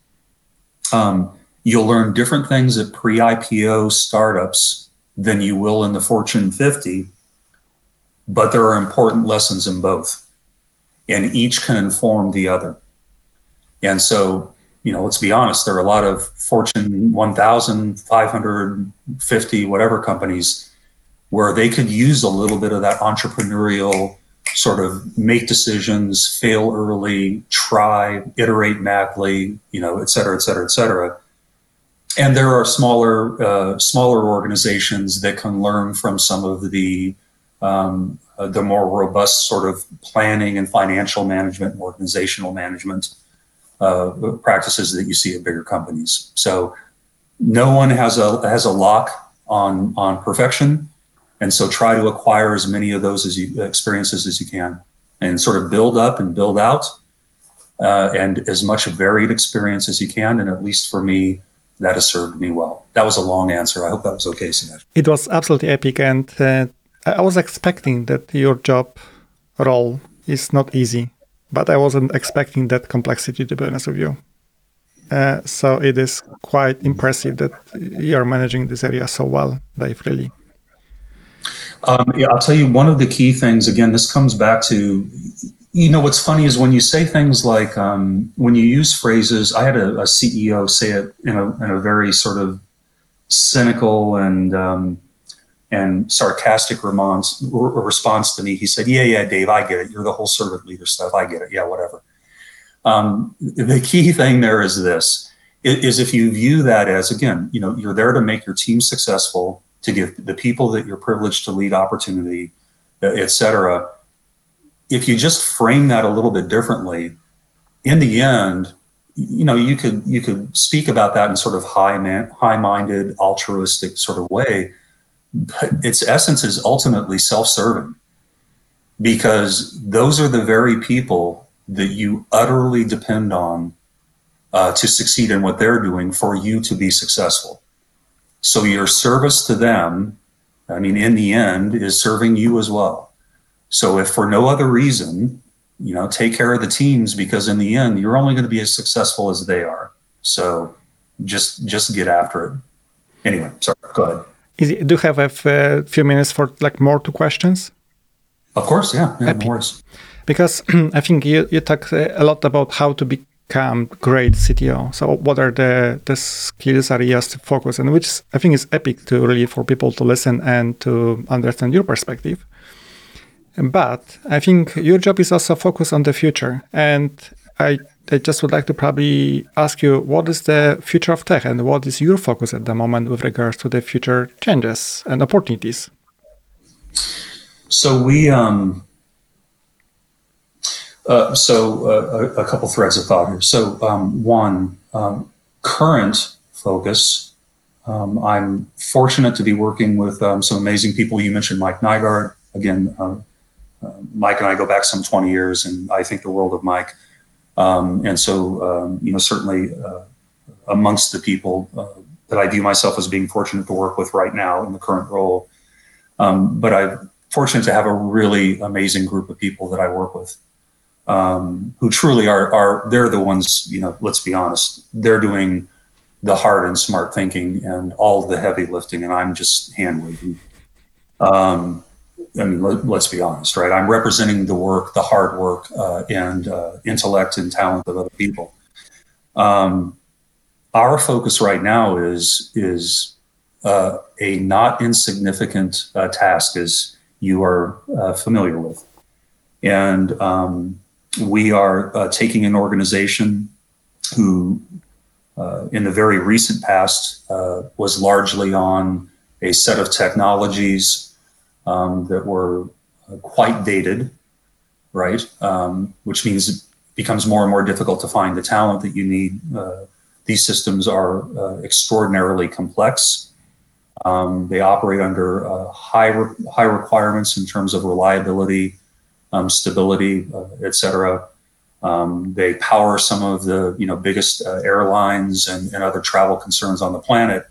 Um, you'll learn different things at pre-IPO startups than you will in the Fortune 50, but there are important lessons in both, and each can inform the other. And so, you know, let's be honest, there are a lot of Fortune 1000, 550, whatever companies where they could use a little bit of that entrepreneurial sort of make decisions, fail early, try, iterate madly, you know, et cetera, et cetera, et cetera. And there are smaller, uh, smaller organizations that can learn from some of the um, uh, the more robust sort of planning and financial management and organizational management uh, practices that you see at bigger companies. So no one has a has a lock on on perfection, and so try to acquire as many of those as you experiences as you can, and sort of build up and build out, uh, and as much varied experience as you can. And at least for me, that has served me well. That was a long answer. I hope that was okay. It was absolutely epic, and uh, I was expecting that your job role is not easy but I wasn't expecting that complexity to be honest with you. Uh, so it is quite impressive that you're managing this area so well, Dave. Really. Um, yeah, I'll tell you one of the key things. Again, this comes back to, you know, what's funny is when you say things like um, when you use phrases. I had a, a, CEO say it in a in a very sort of cynical and um, and sarcastic response, response to me. He said, Yeah, yeah, Dave, I get it. You're the whole servant leader stuff. I get it. Yeah, whatever. Um, the key thing there is this is if you view that as, again, you know, you're there to make your team successful, to give the people that you're privileged to lead opportunity, et cetera. If you just frame that a little bit differently, in the end, you know, you could you could speak about that in sort of high man, high-minded, altruistic sort of way its essence is ultimately self-serving because those are the very people that you utterly depend on uh, to succeed in what they're doing for you to be successful. So your service to them, I mean, in the end, is serving you as well. So if for no other reason, you know, take care of the teams because in the end, you're only going to be as successful as they are. So just just get after it. Anyway, sorry, go ahead. Is it, do you have a uh, few minutes for like more two questions? Of course, yeah, yeah of course. Because I think you, you talk uh, a lot about how to become great CTO. So what are the, the skills areas to focus and which I think is epic to really for people to listen and to understand your perspective. But I think your job is also focused on the future. And I I just would like to probably ask you what is the future of tech and what is your focus at the moment with regards to the future changes and opportunities? So we um uh, so uh, a, a, couple threads of thought here. So um, one um, current focus. Um, I'm fortunate to be working with um, some amazing people. You mentioned Mike Nygard. Again, uh, uh Mike and I go back some 20 years, and I think the world of Mike. Um, and so, um, you know, certainly uh, amongst the people uh, that I view myself as being fortunate to work with right now in the current role. Um, but I'm fortunate to have a really amazing group of people that I work with um, who truly are, are, they're the ones, you know, let's be honest, they're doing the hard and smart thinking and all the heavy lifting, and I'm just hand waving. Um, I mean, let, us be honest, right? I'm representing the work, the hard work, uh, and uh, intellect and talent of other people. Um, our focus right now is is uh, a not insignificant uh, task. as you are uh, familiar with. And um, we are uh, taking an organization who, in the very recent past, was largely on a set of technologies um, that were uh, quite dated, right? Um, which means it becomes more and more difficult to find the talent that you need. Uh, these systems are uh, extraordinarily complex. Um, they operate under uh, high re- high requirements in terms of reliability, um, stability, uh, et cetera. Um, they power some of the you know biggest uh, airlines and, and other travel concerns on the planet,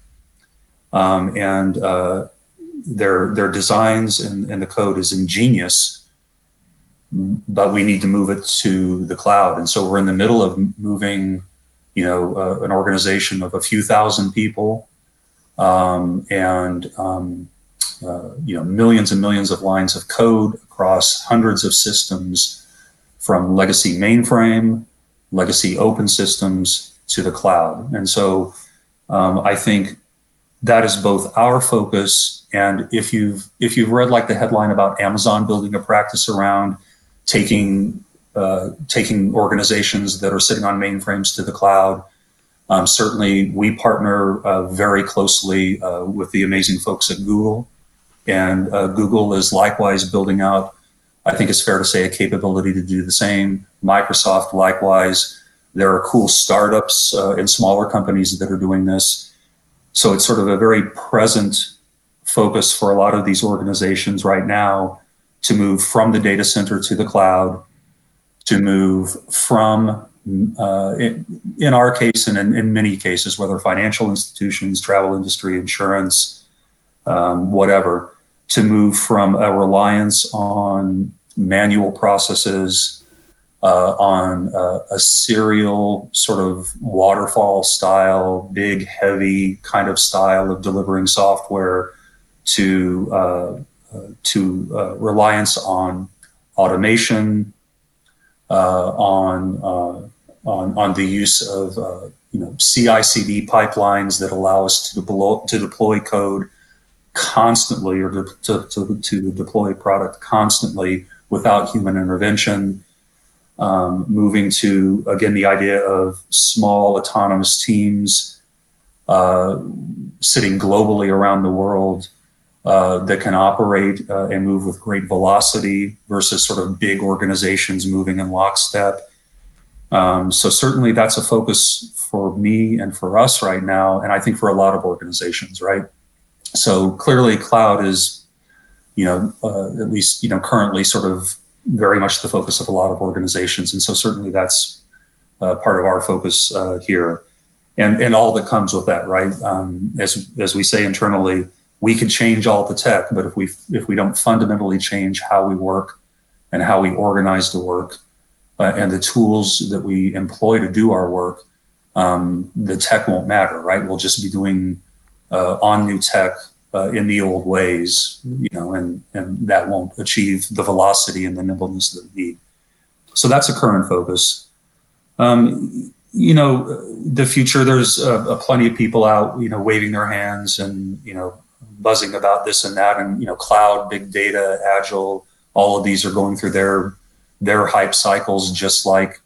um, and uh, their their designs and, and the code is ingenious, but we need to move it to the cloud. And so we're in the middle of moving, you know, uh, an organization of a few thousand people, um, and um, uh, you know millions and millions of lines of code across hundreds of systems from legacy mainframe, legacy open systems to the cloud. And so um, I think that is both our focus and if you've if you've read like the headline about Amazon building a practice around taking uh, taking organizations that are sitting on mainframes to the cloud, um, certainly we partner uh, very closely uh, with the amazing folks at Google, and uh, Google is likewise building out I think it's fair to say a capability to do the same. Microsoft, likewise, there are cool startups uh, and smaller companies that are doing this. So it's sort of a very present focus for a lot of these organizations right now to move from the data center to the cloud, to move from, uh, in, in, our case and in, in, many cases, whether financial institutions, travel industry, insurance, um, whatever, to move from a reliance on manual processes, uh, on uh, a serial sort of waterfall style, big, heavy kind of style of delivering software to uh, uh to uh, reliance on automation, uh, on on on the use of you know CI/CD pipelines that allow us to deploy to deploy code constantly or to, to, to, to deploy product constantly without human intervention. Um, moving to again the idea of small autonomous teams uh, sitting globally around the world uh, that can operate uh, and move with great velocity versus sort of big organizations moving in lockstep. Um, so certainly that's a focus for me and for us right now, and I think for a lot of organizations, right? So clearly, cloud is, you know, uh, at least you know currently sort of very much the focus of a lot of organizations, and so certainly that's uh, part of our focus uh, here, and and all that comes with that, right? Um, as as we say internally, we can change all the tech, but if we if we don't fundamentally change how we work and how we organize the work uh, and the tools that we employ to do our work, um, the tech won't matter, right? We'll just be doing uh, on new tech uh, in the old ways, you know, and, and that won't achieve the velocity and the nimbleness that we need. So that's a current focus. Um, you know, the future, there's uh, plenty of people out, you know, waving their hands and, you know, buzzing about this and that and, you know, cloud, big data, agile, all of these are going through their, their hype cycles, just like,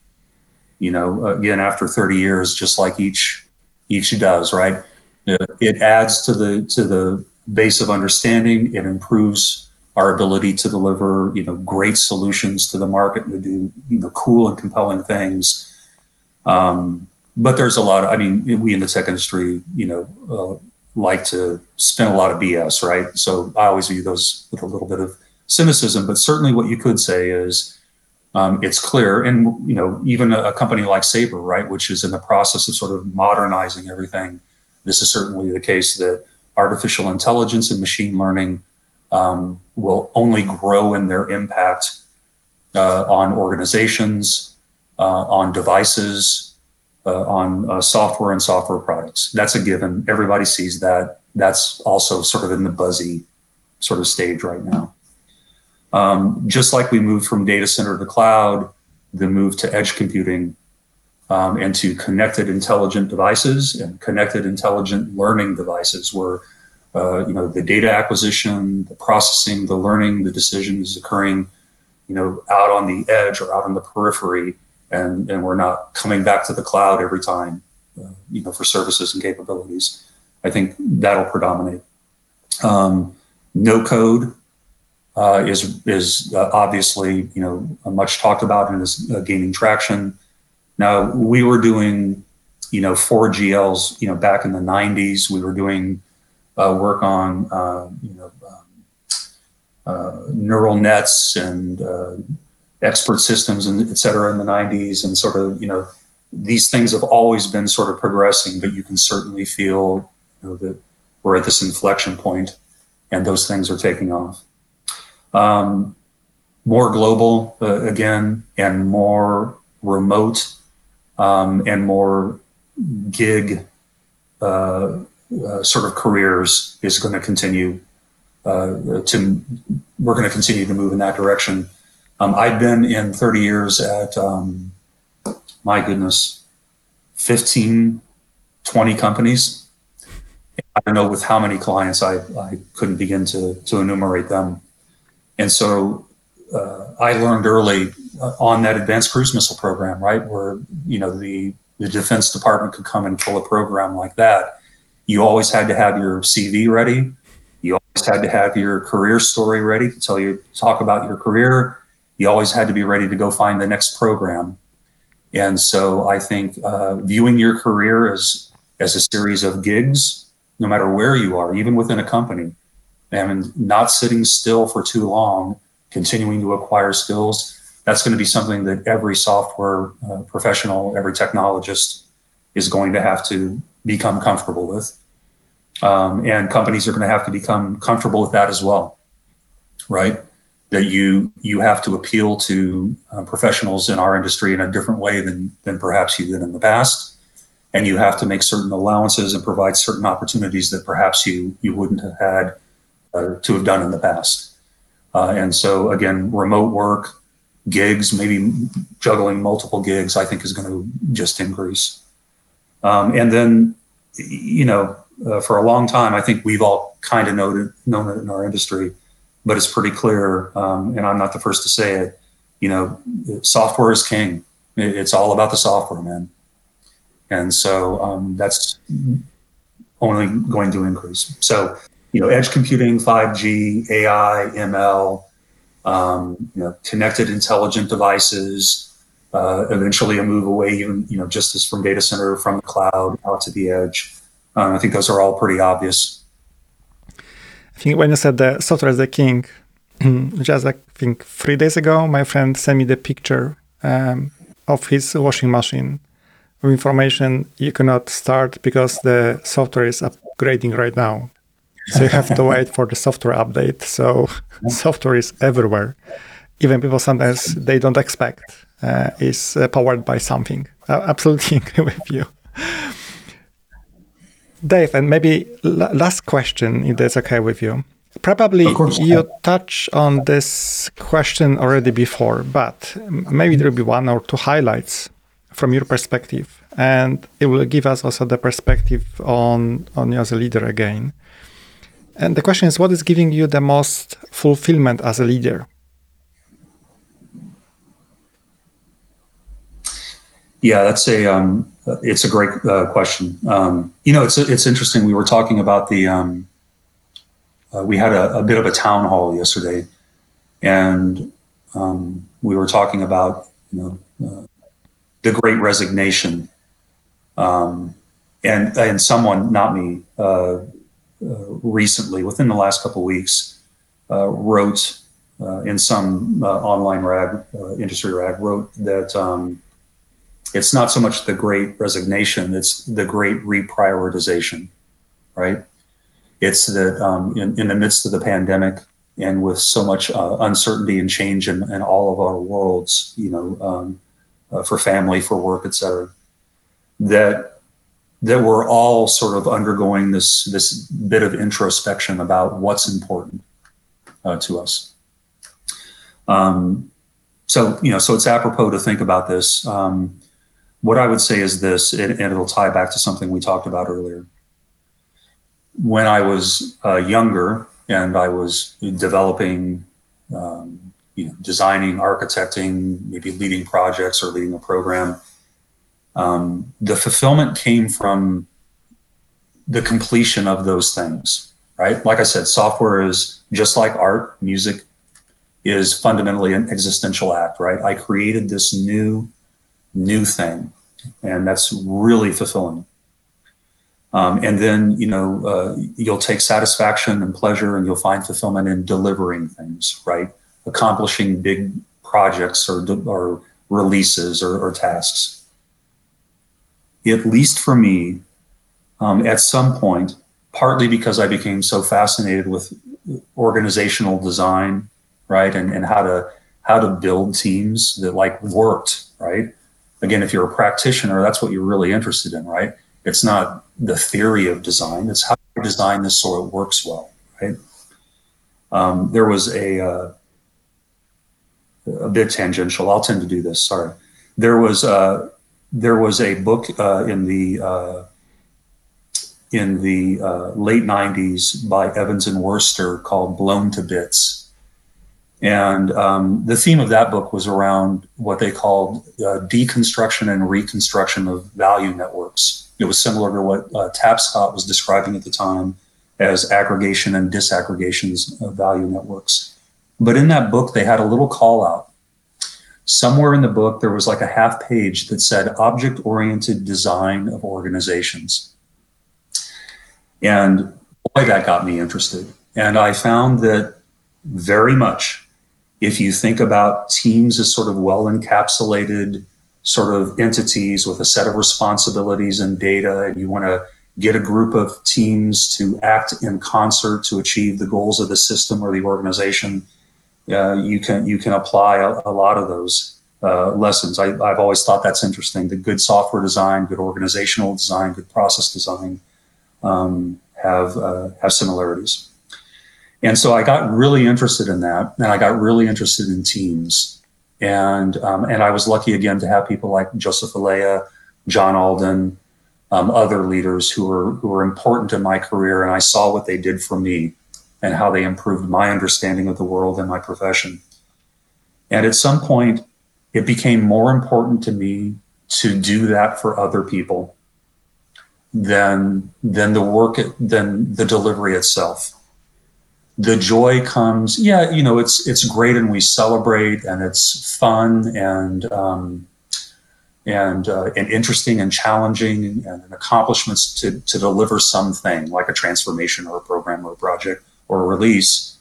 you know, again, after 30 years, just like each, each does, right? It adds to the, to the base of understanding. It improves our ability to deliver, you know, great solutions to the market and to do, you know, cool and compelling things. Um, but there's a lot of, I mean, we in the tech industry, you know, uh, like to spin a lot of BS, right? So I always view those with a little bit of cynicism. But certainly, what you could say is um, it's clear, and you know, even a, a company like Sabre, right, which is in the process of sort of modernizing everything. This is certainly the case that artificial intelligence and machine learning um, will only grow in their impact uh, on organizations, uh, on devices, uh, on uh, software and software products. That's a given. Everybody sees that. That's also sort of in the buzzy sort of stage right now. Um, just like we moved from data center to cloud, the move to edge computing um, and to connected intelligent devices and connected intelligent learning devices where uh, you know, the data acquisition, the processing, the learning, the decisions occurring, you know, out on the edge or out on the periphery, and and we're not coming back to the cloud every time, uh, you know, for services and capabilities. I think that'll predominate. Um, no code uh, is is uh, obviously you know much talked about and is uh, gaining traction. Now we were doing you know 4GLs you know back in the 90s. We were doing uh, work on uh, you know um, neural nets and expert systems and et cetera in the 90s and sort of you know these things have always been sort of progressing, but you can certainly feel you know, that we're at this inflection point and those things are taking off. Um, more global uh, again, and more remote, um, and more gig uh, uh, sort of careers is going to continue uh, to. We're going to continue to move in that direction. Um, I've been in 30 years at um, my goodness, 15, 20 companies. I don't know with how many clients I, I couldn't begin to, to enumerate them. And so uh, I learned early uh, on that advanced cruise missile program, right, where you know the the Defense Department could come and kill a program like that. You always had to have your CV ready. You always had to have your career story ready to tell you talk about your career. You always had to be ready to go find the next program. And so I think uh, viewing your career as as a series of gigs, no matter where you are, even within a company, and not sitting still for too long, continuing to acquire skills. That's going to be something that every software uh, professional, every technologist is going to have to become comfortable with. Um, and companies are going to have to become comfortable with that as well, right? That you you have to appeal to uh, professionals in our industry in a different way than than perhaps you did in the past, and you have to make certain allowances and provide certain opportunities that perhaps you you wouldn't have had uh, to have done in the past. Uh, and so, again, remote work, gigs, maybe juggling multiple gigs, I think is going to just increase. Um, and then, you know, uh, for a long time, I think we've all kind of known, known it in our industry, but it's pretty clear, um, and I'm not the first to say it, you know, software is king. It's all about the software, man. And so um, that's only going to increase. So you know, edge computing, 5G, AI, ML, um, you know, connected intelligent devices, uh, eventually a move away even, you know, just as from data center, from the cloud out to the edge. Um, I think those are all pretty obvious. I think when you said the software is the king, just I think three days ago, my friend sent me the picture um, of his washing machine with information you cannot start because the software is upgrading right now so you have to wait for the software update. So software is everywhere. Even people sometimes they don't expect uh, is uh, powered by something. I absolutely agree with you. Dave, and maybe l- last question, if that's okay with you. Probably you touched on this question already before, but maybe there will be one or two highlights from your perspective, and it will give us also the perspective on on you as a leader again. And the question is, what is giving you the most fulfillment as a leader? Yeah, that's a um, it's a great uh, question. Um, you know, it's it's interesting. We were talking about the um, uh, we had a, a, bit of a town hall yesterday, and um, we were talking about you know uh, the Great Resignation, um, and and someone, not me, uh, uh, recently, within the last couple of weeks, uh, wrote in some online rag, industry rag, wrote that um, it's not so much the great resignation, it's the great reprioritization, right? It's that um, in, in the midst of the pandemic and with so much uh, uncertainty and change in, in, all of our worlds, you know, um, uh, for family, for work, et cetera, that that we're all sort of undergoing this this bit of introspection about what's important uh, to us. Um, so you know, so it's apropos to think about this. Um, what I would say is this, and, and it'll tie back to something we talked about earlier. when I was uh, younger and I was developing, um, you know, designing, architecting, maybe leading projects or leading a program, um, the fulfillment came from the completion of those things, right? Like I said, software is just like art, music is fundamentally an existential act, right? I created this new, new thing, and that's really fulfilling. Um, and then, you know, uh, you'll take satisfaction and pleasure and you'll find fulfillment in delivering things, right? Accomplishing big projects or, or releases or, or tasks. At least for me, um, at some point, partly because I became so fascinated with organizational design, right, and, and how to how to build teams that like worked, right. Again, if you're a practitioner, that's what you're really interested in, right? It's not the theory of design; it's how you design this so it works well, right? Um, there was a uh, a bit tangential. I'll tend to do this. Sorry. There was uh, there was a book uh, in the uh, in the uh, late 90s by Evans and Wurster called Blown to Bits. And um, the theme of that book was around what they called uh, deconstruction and reconstruction of value networks. It was similar to what uh, Tapscott was describing at the time as aggregation and disaggregations of value networks. But in that book, they had a little call out. Somewhere in the book, there was like a half page that said object oriented design of organizations. And boy, that got me interested. And I found that very much, if you think about teams as sort of well encapsulated sort of entities with a set of responsibilities and data, and you want to get a group of teams to act in concert to achieve the goals of the system or the organization, uh, you can you can apply a, a lot of those uh, lessons. I, have always thought that's interesting. The good software design, good organizational design, good process design um, have uh, have similarities. And so I got really interested in that, and I got really interested in teams, and um, and I was lucky again to have people like Joseph Ilaya, John Alden, um, other leaders who were who were important in my career, and I saw what they did for me and how they improved my understanding of the world and my profession. And at some point, it became more important to me to do that for other people than than the work than the delivery itself the joy comes yeah you know it's it's great and we celebrate and it's fun and um, and uh, and interesting and challenging and accomplishments to to deliver something like a transformation or a program or a project or a release.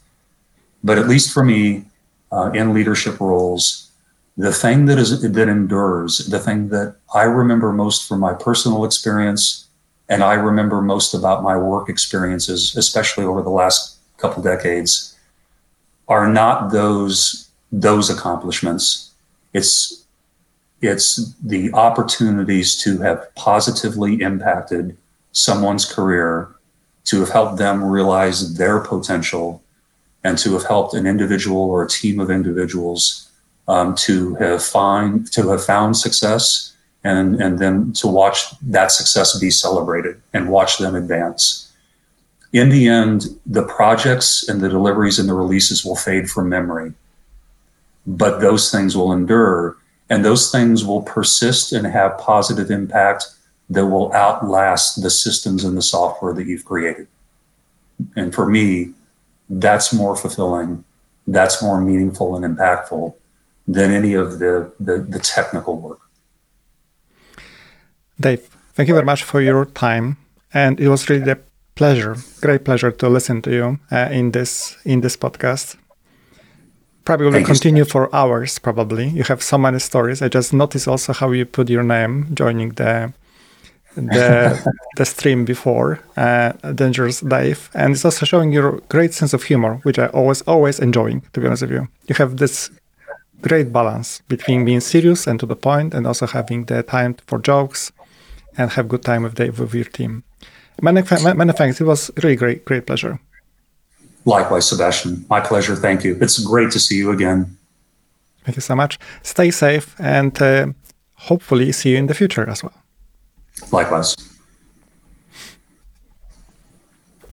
But at least for me uh, in leadership roles the thing that is that endures the thing that i remember most from my personal experience and I remember most about my work experiences, especially over the last couple decades, are not those those accomplishments. It's it's the opportunities to have positively impacted someone's career, to have helped them realize their potential, and to have helped an individual or a team of individuals um, to have find to have found success and and then to watch that success be celebrated and watch them advance. In the end, the projects and the deliveries and the releases will fade from memory, but those things will endure and those things will persist and have positive impact that will outlast the systems and the software that you've created. And for me, that's more fulfilling, that's more meaningful and impactful than any of the, the, the technical work. Dave, thank you very much for your time, and it was really a pleasure, great pleasure to listen to you uh, in this in this podcast. Probably will continue for hours. Probably you have so many stories. I just noticed also how you put your name joining the the the stream before uh, Dangerous Dave, and it's also showing your great sense of humor, which I always always enjoying. To be honest with you, you have this great balance between being serious and to the point, and also having the time for jokes and have good time with, the, with your team. Many, many thanks. It was really great, great pleasure. Likewise, Sebastian. My pleasure. Thank you. It's great to see you again. Thank you so much. Stay safe and uh, hopefully see you in the future as well. Likewise.